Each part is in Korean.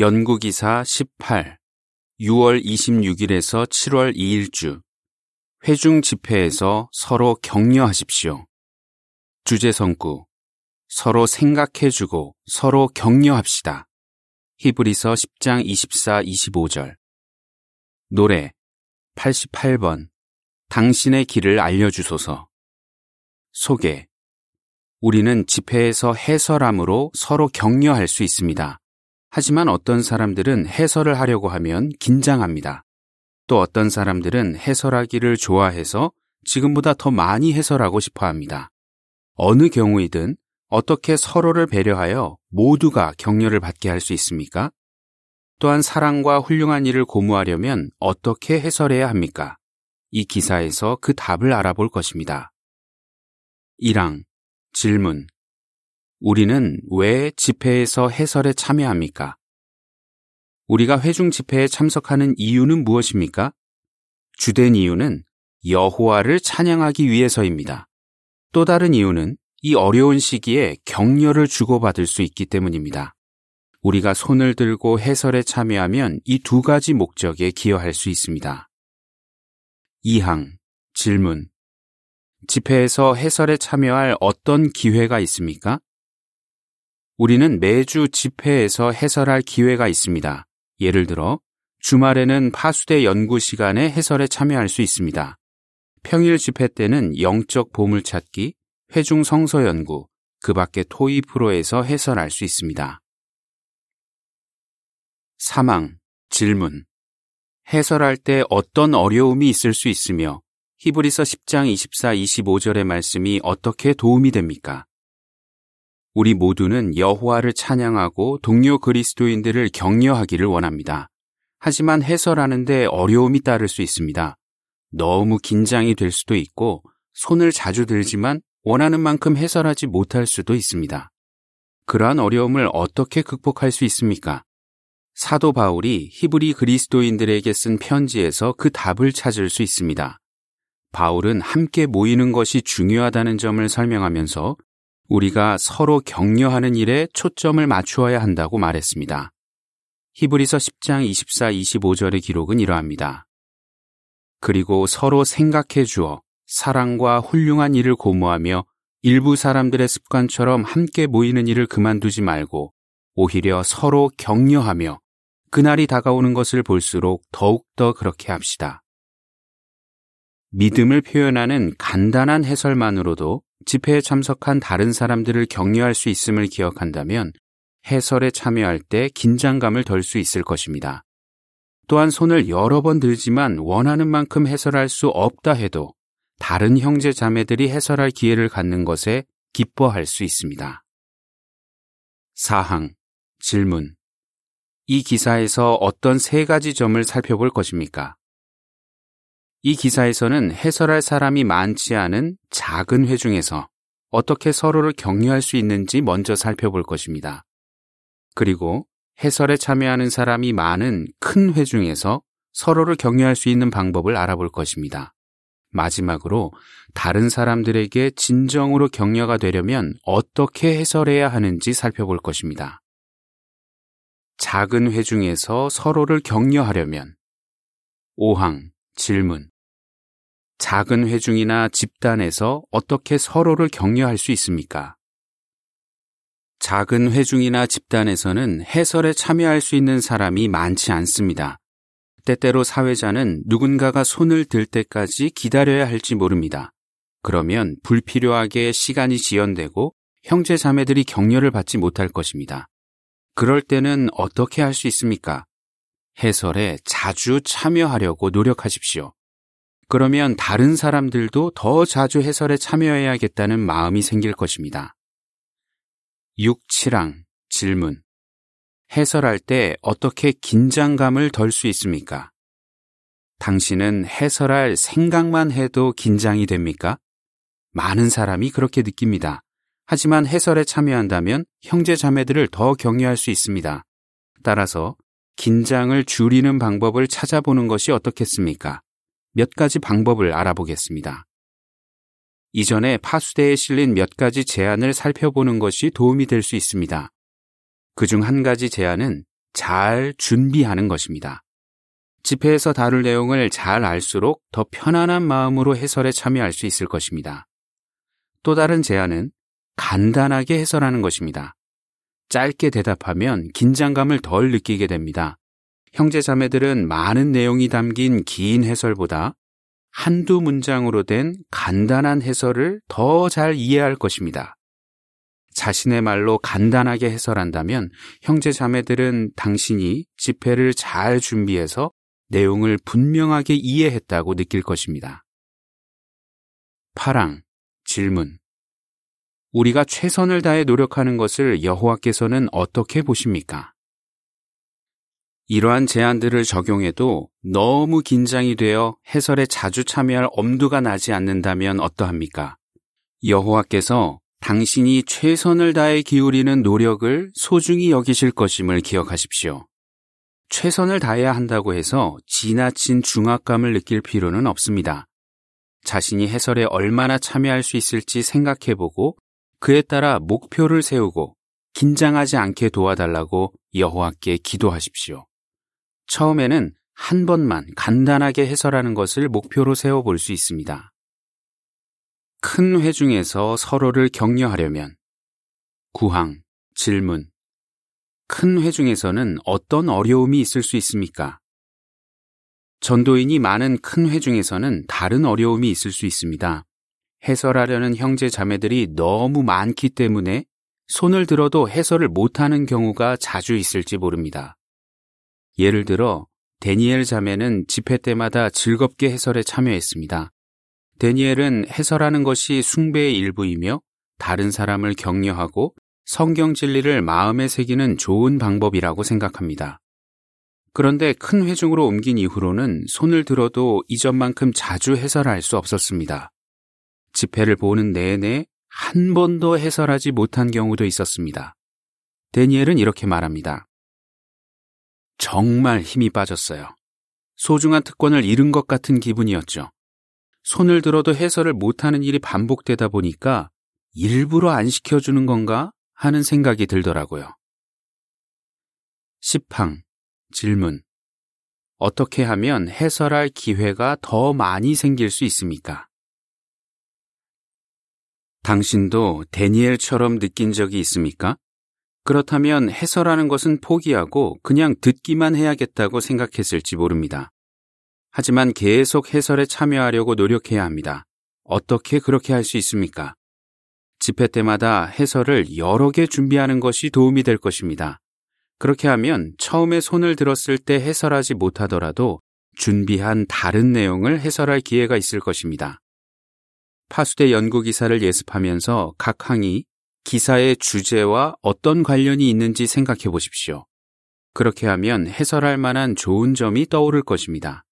연구기사 18 6월 26일에서 7월 2일 주 회중 집회에서 서로 격려하십시오. 주제성구 서로 생각해주고 서로 격려합시다. 히브리서 10장 24, 25절 노래 88번 당신의 길을 알려주소서 소개 우리는 집회에서 해설함으로 서로 격려할 수 있습니다. 하지만 어떤 사람들은 해설을 하려고 하면 긴장합니다. 또 어떤 사람들은 해설하기를 좋아해서 지금보다 더 많이 해설하고 싶어 합니다. 어느 경우이든 어떻게 서로를 배려하여 모두가 격려를 받게 할 수 있습니까? 또한 사랑과 훌륭한 일을 고무하려면 어떻게 해설해야 합니까? 이 기사에서 그 답을 알아볼 것입니다. 1항 질문 우리는 왜 집회에서 해설에 참여합니까? 우리가 회중 집회에 참석하는 이유는 무엇입니까? 주된 이유는 여호와를 찬양하기 위해서입니다. 또 다른 이유는 이 어려운 시기에 격려를 주고받을 수 있기 때문입니다. 우리가 손을 들고 해설에 참여하면 이 두 가지 목적에 기여할 수 있습니다. 2항 질문 집회에서 해설에 참여할 어떤 기회가 있습니까? 우리는 매주 집회에서 해설할 기회가 있습니다. 예를 들어 주말에는 파수대 연구 시간에 해설에 참여할 수 있습니다. 평일 집회 때는 영적 보물찾기, 회중 성서 연구, 그 밖에 토이 프로에서 해설할 수 있습니다. 사망, 질문. 해설할 때 어떤 어려움이 있을 수 있으며 히브리서 10장 24, 25절의 말씀이 어떻게 도움이 됩니까? 우리 모두는 여호와를 찬양하고 동료 그리스도인들을 격려하기를 원합니다. 하지만 해설하는데 어려움이 따를 수 있습니다. 너무 긴장이 될 수도 있고 손을 자주 들지만 원하는 만큼 해설하지 못할 수도 있습니다. 그러한 어려움을 어떻게 극복할 수 있습니까? 사도 바울이 히브리 그리스도인들에게 쓴 편지에서 그 답을 찾을 수 있습니다. 바울은 함께 모이는 것이 중요하다는 점을 설명하면서 우리가 서로 격려하는 일에 초점을 맞추어야 한다고 말했습니다. 히브리서 10장 24, 25절의 기록은 이러합니다. 그리고 서로 생각해 주어 사랑과 훌륭한 일을 고무하며 일부 사람들의 습관처럼 함께 모이는 일을 그만두지 말고 오히려 서로 격려하며 그날이 다가오는 것을 볼수록 더욱더 그렇게 합시다. 믿음을 표현하는 간단한 해설만으로도 집회에 참석한 다른 사람들을 격려할 수 있음을 기억한다면 해설에 참여할 때 긴장감을 덜 수 있을 것입니다. 또한 손을 여러 번 들지만 원하는 만큼 해설할 수 없다 해도 다른 형제 자매들이 해설할 기회를 갖는 것에 기뻐할 수 있습니다. 사항 질문 이 기사에서 어떤 세 가지 점을 살펴볼 것입니까? 이 기사에서는 해설할 사람이 많지 않은 작은 회중에서 어떻게 서로를 격려할 수 있는지 먼저 살펴볼 것입니다. 그리고 해설에 참여하는 사람이 많은 큰 회중에서 서로를 격려할 수 있는 방법을 알아볼 것입니다. 마지막으로 다른 사람들에게 진정으로 격려가 되려면 어떻게 해설해야 하는지 살펴볼 것입니다. 작은 회중에서 서로를 격려하려면 5항 질문. 작은 회중이나 집단에서 어떻게 서로를 격려할 수 있습니까? 작은 회중이나 집단에서는 해설에 참여할 수 있는 사람이 많지 않습니다. 때때로 사회자는 누군가가 손을 들 때까지 기다려야 할지 모릅니다. 그러면 불필요하게 시간이 지연되고 형제 자매들이 격려를 받지 못할 것입니다. 그럴 때는 어떻게 할 수 있습니까? 해설에 자주 참여하려고 노력하십시오. 그러면 다른 사람들도 더 자주 해설에 참여해야겠다는 마음이 생길 것입니다. 6, 7항 질문. 해설할 때 어떻게 긴장감을 덜 수 있습니까? 당신은 해설할 생각만 해도 긴장이 됩니까? 많은 사람이 그렇게 느낍니다. 하지만 해설에 참여한다면 형제 자매들을 더 격려할 수 있습니다. 따라서 긴장을 줄이는 방법을 찾아보는 것이 어떻겠습니까? 몇 가지 방법을 알아보겠습니다. 이전에 파수대에 실린 몇 가지 제안을 살펴보는 것이 도움이 될 수 있습니다. 그 중 한 가지 제안은 잘 준비하는 것입니다. 집회에서 다룰 내용을 잘 알수록 더 편안한 마음으로 해설에 참여할 수 있을 것입니다. 또 다른 제안은 간단하게 해설하는 것입니다. 짧게 대답하면 긴장감을 덜 느끼게 됩니다. 형제 자매들은 많은 내용이 담긴 긴 해설보다 한두 문장으로 된 간단한 해설을 더 잘 이해할 것입니다. 자신의 말로 간단하게 해설한다면 형제 자매들은 당신이 집회를 잘 준비해서 내용을 분명하게 이해했다고 느낄 것입니다. 파랑, 질문. 우리가 최선을 다해 노력하는 것을 여호와께서는 어떻게 보십니까? 이러한 제안들을 적용해도 너무 긴장이 되어 해설에 자주 참여할 엄두가 나지 않는다면 어떠합니까? 여호와께서 당신이 최선을 다해 기울이는 노력을 소중히 여기실 것임을 기억하십시오. 최선을 다해야 한다고 해서 지나친 중압감을 느낄 필요는 없습니다. 자신이 해설에 얼마나 참여할 수 있을지 생각해보고 그에 따라 목표를 세우고 긴장하지 않게 도와달라고 여호와께 기도하십시오. 처음에는 한 번만 간단하게 해설하는 것을 목표로 세워볼 수 있습니다. 큰 회중에서 서로를 격려하려면 구항, 질문. 큰 회중에서는 어떤 어려움이 있을 수 있습니까? 전도인이 많은 큰 회중에서는 다른 어려움이 있을 수 있습니다. 해설하려는 형제 자매들이 너무 많기 때문에 손을 들어도 해설을 못하는 경우가 자주 있을지 모릅니다. 예를 들어 데니엘 자매는 집회 때마다 즐겁게 해설에 참여했습니다. 데니엘은 해설하는 것이 숭배의 일부이며 다른 사람을 격려하고 성경 진리를 마음에 새기는 좋은 방법이라고 생각합니다. 그런데 큰 회중으로 옮긴 이후로는 손을 들어도 이전만큼 자주 해설할 수 없었습니다. 집회를 보는 내내 한 번도 해설하지 못한 경우도 있었습니다. 데니엘은 이렇게 말합니다. 정말 힘이 빠졌어요. 소중한 특권을 잃은 것 같은 기분이었죠. 손을 들어도 해설을 못하는 일이 반복되다 보니까 일부러 안 시켜주는 건가 하는 생각이 들더라고요. 10항 질문 어떻게 하면 해설할 기회가 더 많이 생길 수 있습니까? 당신도 데니엘처럼 느낀 적이 있습니까? 그렇다면 해설하는 것은 포기하고 그냥 듣기만 해야겠다고 생각했을지 모릅니다. 하지만 계속 해설에 참여하려고 노력해야 합니다. 어떻게 그렇게 할 수 있습니까? 집회 때마다 해설을 여러 개 준비하는 것이 도움이 될 것입니다. 그렇게 하면 처음에 손을 들었을 때 해설하지 못하더라도 준비한 다른 내용을 해설할 기회가 있을 것입니다. 파수대 연구 기사를 예습하면서 각 항이 기사의 주제와 어떤 관련이 있는지 생각해 보십시오. 그렇게 하면 해설할 만한 좋은 점이 떠오를 것입니다.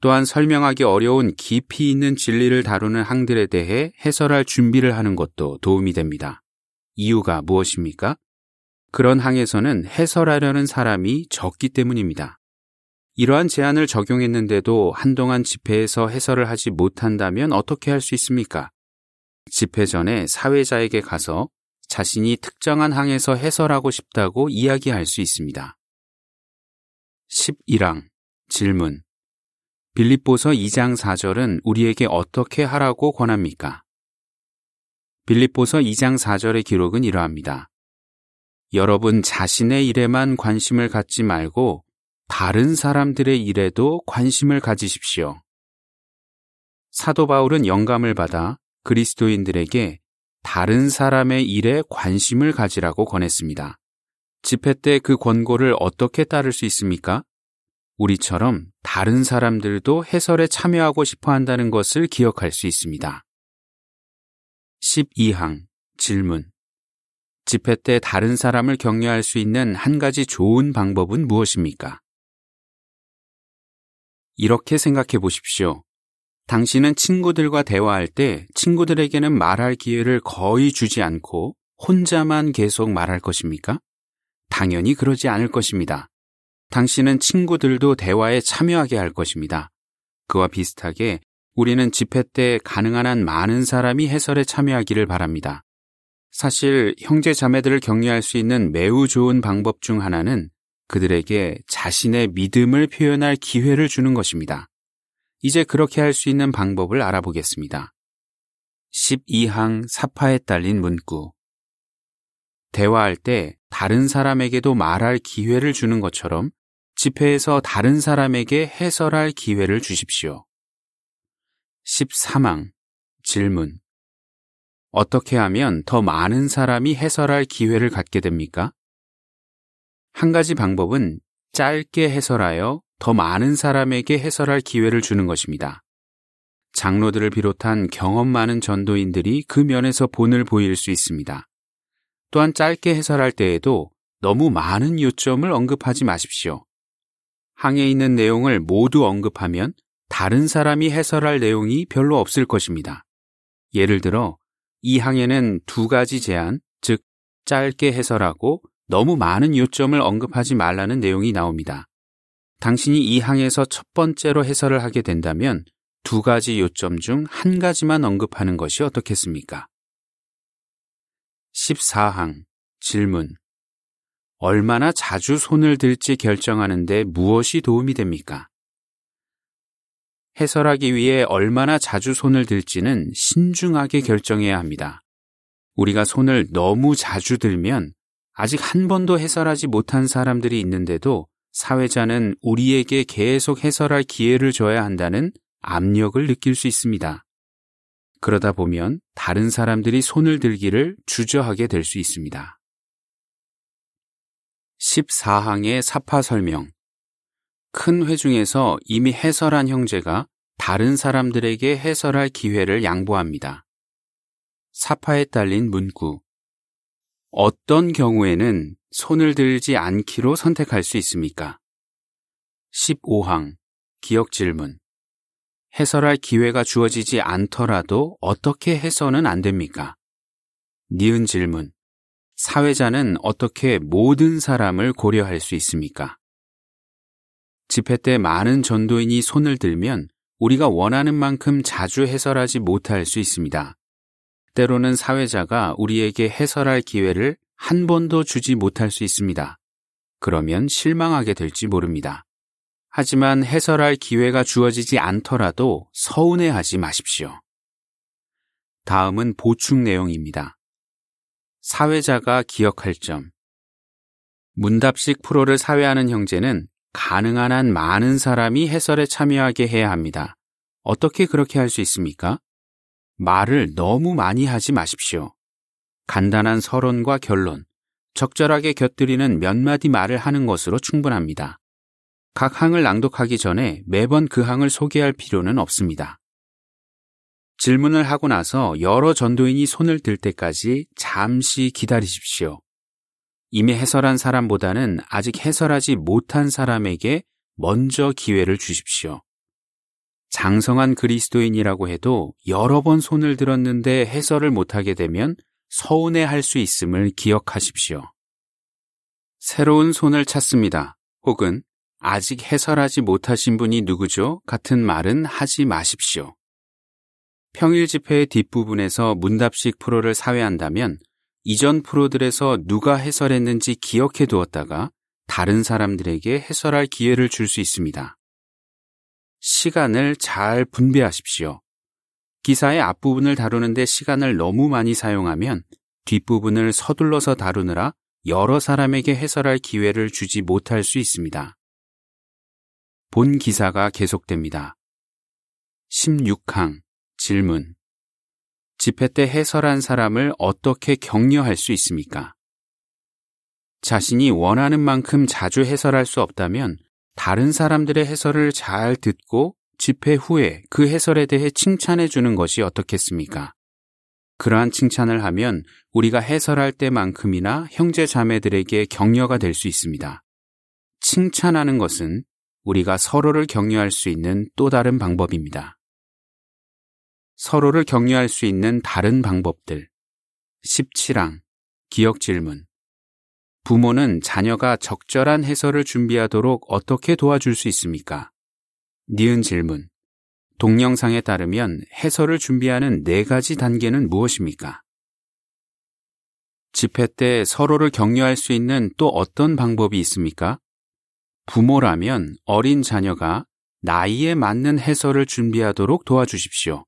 또한 설명하기 어려운 깊이 있는 진리를 다루는 항들에 대해 해설할 준비를 하는 것도 도움이 됩니다. 이유가 무엇입니까? 그런 항에서는 해설하려는 사람이 적기 때문입니다. 이러한 제안을 적용했는데도 한동안 집회에서 해설을 하지 못한다면 어떻게 할 수 있습니까? 집회 전에 사회자에게 가서 자신이 특정한 항에서 해설하고 싶다고 이야기할 수 있습니다. 11항 질문 빌립보서 2장 4절은 우리에게 어떻게 하라고 권합니까? 빌립보서 2장 4절의 기록은 이러합니다. 여러분 자신의 일에만 관심을 갖지 말고 다른 사람들의 일에도 관심을 가지십시오. 사도 바울은 영감을 받아 그리스도인들에게 다른 사람의 일에 관심을 가지라고 권했습니다. 집회 때 그 권고를 어떻게 따를 수 있습니까? 우리처럼 다른 사람들도 해설에 참여하고 싶어 한다는 것을 기억할 수 있습니다. 12항 질문 집회 때 다른 사람을 격려할 수 있는 한 가지 좋은 방법은 무엇입니까? 이렇게 생각해 보십시오. 당신은 친구들과 대화할 때 친구들에게는 말할 기회를 거의 주지 않고 혼자만 계속 말할 것입니까? 당연히 그러지 않을 것입니다. 당신은 친구들도 대화에 참여하게 할 것입니다. 그와 비슷하게 우리는 집회 때 가능한 한 많은 사람이 해설에 참여하기를 바랍니다. 사실 형제 자매들을 격려할 수 있는 매우 좋은 방법 중 하나는 그들에게 자신의 믿음을 표현할 기회를 주는 것입니다. 이제 그렇게 할 수 있는 방법을 알아보겠습니다. 12항 사파에 딸린 문구. 대화할 때 다른 사람에게도 말할 기회를 주는 것처럼 집회에서 다른 사람에게 해설할 기회를 주십시오. 13항 질문. 어떻게 하면 더 많은 사람이 해설할 기회를 갖게 됩니까? 한 가지 방법은 짧게 해설하여 더 많은 사람에게 해설할 기회를 주는 것입니다. 장로들을 비롯한 경험 많은 전도인들이 그 면에서 본을 보일 수 있습니다. 또한 짧게 해설할 때에도 너무 많은 요점을 언급하지 마십시오. 항에 있는 내용을 모두 언급하면 다른 사람이 해설할 내용이 별로 없을 것입니다. 예를 들어 이 항에는 두 가지 제한, 즉 짧게 해설하고 너무 많은 요점을 언급하지 말라는 내용이 나옵니다. 당신이 이 항에서 첫 번째로 해설을 하게 된다면 두 가지 요점 중 한 가지만 언급하는 것이 어떻겠습니까? 14항 질문 얼마나 자주 손을 들지 결정하는데 무엇이 도움이 됩니까? 해설하기 위해 얼마나 자주 손을 들지는 신중하게 결정해야 합니다. 우리가 손을 너무 자주 들면 아직 한 번도 해설하지 못한 사람들이 있는데도 사회자는 우리에게 계속 해설할 기회를 줘야 한다는 압력을 느낄 수 있습니다. 그러다 보면 다른 사람들이 손을 들기를 주저하게 될 수 있습니다. 14항의 사파 설명 큰 회중에서 이미 해설한 형제가 다른 사람들에게 해설할 기회를 양보합니다. 사파에 딸린 문구. 어떤 경우에는 손을 들지 않기로 선택할 수 있습니까? 15항. 기억 질문. 해설할 기회가 주어지지 않더라도 어떻게 해서는 안 됩니까? 니은 질문. 사회자는 어떻게 모든 사람을 고려할 수 있습니까? 집회 때 많은 전도인이 손을 들면 우리가 원하는 만큼 자주 해설하지 못할 수 있습니다. 때로는 사회자가 우리에게 해설할 기회를 한 번도 주지 못할 수 있습니다. 그러면 실망하게 될지 모릅니다. 하지만 해설할 기회가 주어지지 않더라도 서운해하지 마십시오. 다음은 보충 내용입니다. 사회자가 기억할 점. 문답식 프로를 사회하는 형제는 가능한 한 많은 사람이 해설에 참여하게 해야 합니다. 어떻게 그렇게 할 수 있습니까? 말을 너무 많이 하지 마십시오. 간단한 서론과 결론, 적절하게 곁들이는 몇 마디 말을 하는 것으로 충분합니다. 각 항을 낭독하기 전에 매번 그 항을 소개할 필요는 없습니다. 질문을 하고 나서 여러 전도인이 손을 들 때까지 잠시 기다리십시오. 이미 해설한 사람보다는 아직 해설하지 못한 사람에게 먼저 기회를 주십시오. 장성한 그리스도인이라고 해도 여러 번 손을 들었는데 해설을 못하게 되면 서운해 할 수 있음을 기억하십시오. 새로운 손을 찾습니다. 혹은 아직 해설하지 못하신 분이 누구죠? 같은 말은 하지 마십시오. 평일 집회의 뒷부분에서 문답식 프로를 사회한다면 이전 프로들에서 누가 해설했는지 기억해 두었다가 다른 사람들에게 해설할 기회를 줄 수 있습니다. 시간을 잘 분배하십시오. 기사의 앞부분을 다루는데 시간을 너무 많이 사용하면 뒷부분을 서둘러서 다루느라 여러 사람에게 해설할 기회를 주지 못할 수 있습니다. 본 기사가 계속됩니다. 16항 질문 집회 때 해설한 사람을 어떻게 격려할 수 있습니까? 자신이 원하는 만큼 자주 해설할 수 없다면 다른 사람들의 해설을 잘 듣고 집회 후에 그 해설에 대해 칭찬해 주는 것이 어떻겠습니까? 그러한 칭찬을 하면 우리가 해설할 때만큼이나 형제 자매들에게 격려가 될 수 있습니다. 칭찬하는 것은 우리가 서로를 격려할 수 있는 또 다른 방법입니다. 서로를 격려할 수 있는 다른 방법들. 17항 기억 질문 부모는 자녀가 적절한 해설을 준비하도록 어떻게 도와줄 수 있습니까? 니은 질문. 동영상에 따르면 해설을 준비하는 네 가지 단계는 무엇입니까? 집회 때 서로를 격려할 수 있는 또 어떤 방법이 있습니까? 부모라면 어린 자녀가 나이에 맞는 해설을 준비하도록 도와주십시오.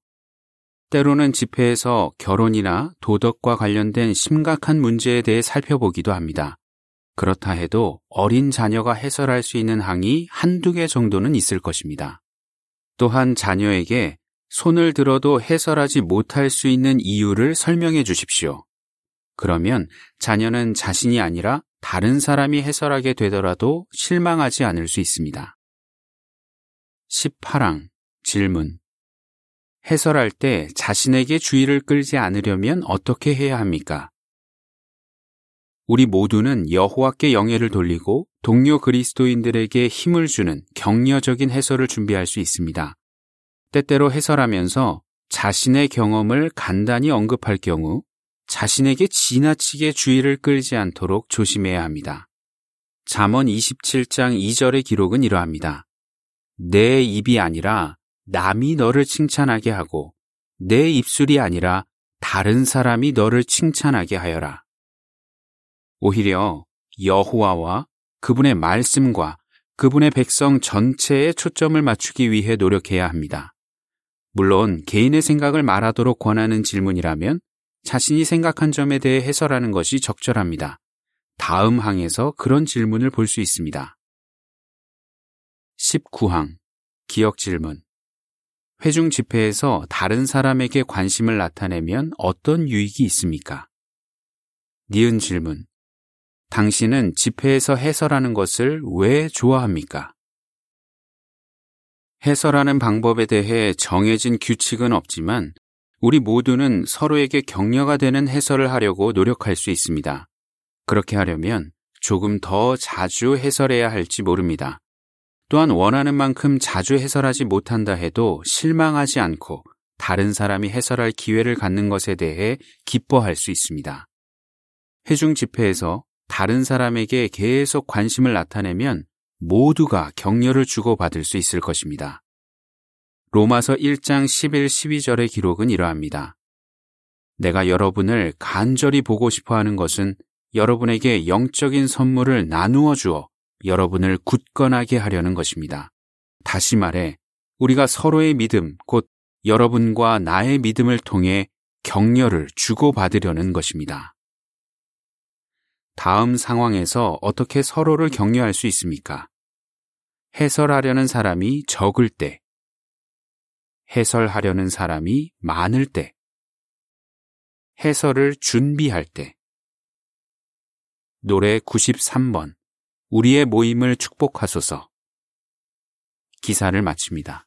때로는 집회에서 결혼이나 도덕과 관련된 심각한 문제에 대해 살펴보기도 합니다. 그렇다 해도 어린 자녀가 해설할 수 있는 항이 한두 개 정도는 있을 것입니다. 또한 자녀에게 손을 들어도 해설하지 못할 수 있는 이유를 설명해 주십시오. 그러면 자녀는 자신이 아니라 다른 사람이 해설하게 되더라도 실망하지 않을 수 있습니다. 18항 질문 해설할 때 자신에게 주의를 끌지 않으려면 어떻게 해야 합니까? 우리 모두는 여호와께 영예를 돌리고 동료 그리스도인들에게 힘을 주는 격려적인 해설을 준비할 수 있습니다. 때때로 해설하면서 자신의 경험을 간단히 언급할 경우 자신에게 지나치게 주의를 끌지 않도록 조심해야 합니다. 잠언 27장 2절의 기록은 이러합니다. 내 입이 아니라 남이 너를 칭찬하게 하고 내 입술이 아니라 다른 사람이 너를 칭찬하게 하여라. 오히려 여호와와 그분의 말씀과 그분의 백성 전체에 초점을 맞추기 위해 노력해야 합니다. 물론 개인의 생각을 말하도록 권하는 질문이라면 자신이 생각한 점에 대해 해설하는 것이 적절합니다. 다음 항에서 그런 질문을 볼 수 있습니다. 19항 기억 질문 회중 집회에서 다른 사람에게 관심을 나타내면 어떤 유익이 있습니까? 니은 질문 당신은 집회에서 해설하는 것을 왜 좋아합니까? 해설하는 방법에 대해 정해진 규칙은 없지만 우리 모두는 서로에게 격려가 되는 해설을 하려고 노력할 수 있습니다. 그렇게 하려면 조금 더 자주 해설해야 할지 모릅니다. 또한 원하는 만큼 자주 해설하지 못한다 해도 실망하지 않고 다른 사람이 해설할 기회를 갖는 것에 대해 기뻐할 수 있습니다. 회중 집회에서 다른 사람에게 계속 관심을 나타내면 모두가 격려를 주고받을 수 있을 것입니다. 로마서 1장 11, 12절의 기록은 이러합니다. 내가 여러분을 간절히 보고 싶어 하는 것은 여러분에게 영적인 선물을 나누어 주어 여러분을 굳건하게 하려는 것입니다. 다시 말해, 우리가 서로의 믿음, 곧 여러분과 나의 믿음을 통해 격려를 주고받으려는 것입니다. 다음 상황에서 어떻게 서로를 격려할 수 있습니까? 해설하려는 사람이 적을 때, 해설하려는 사람이 많을 때, 해설을 준비할 때, 노래 93번, 우리의 모임을 축복하소서. 기사를 마칩니다.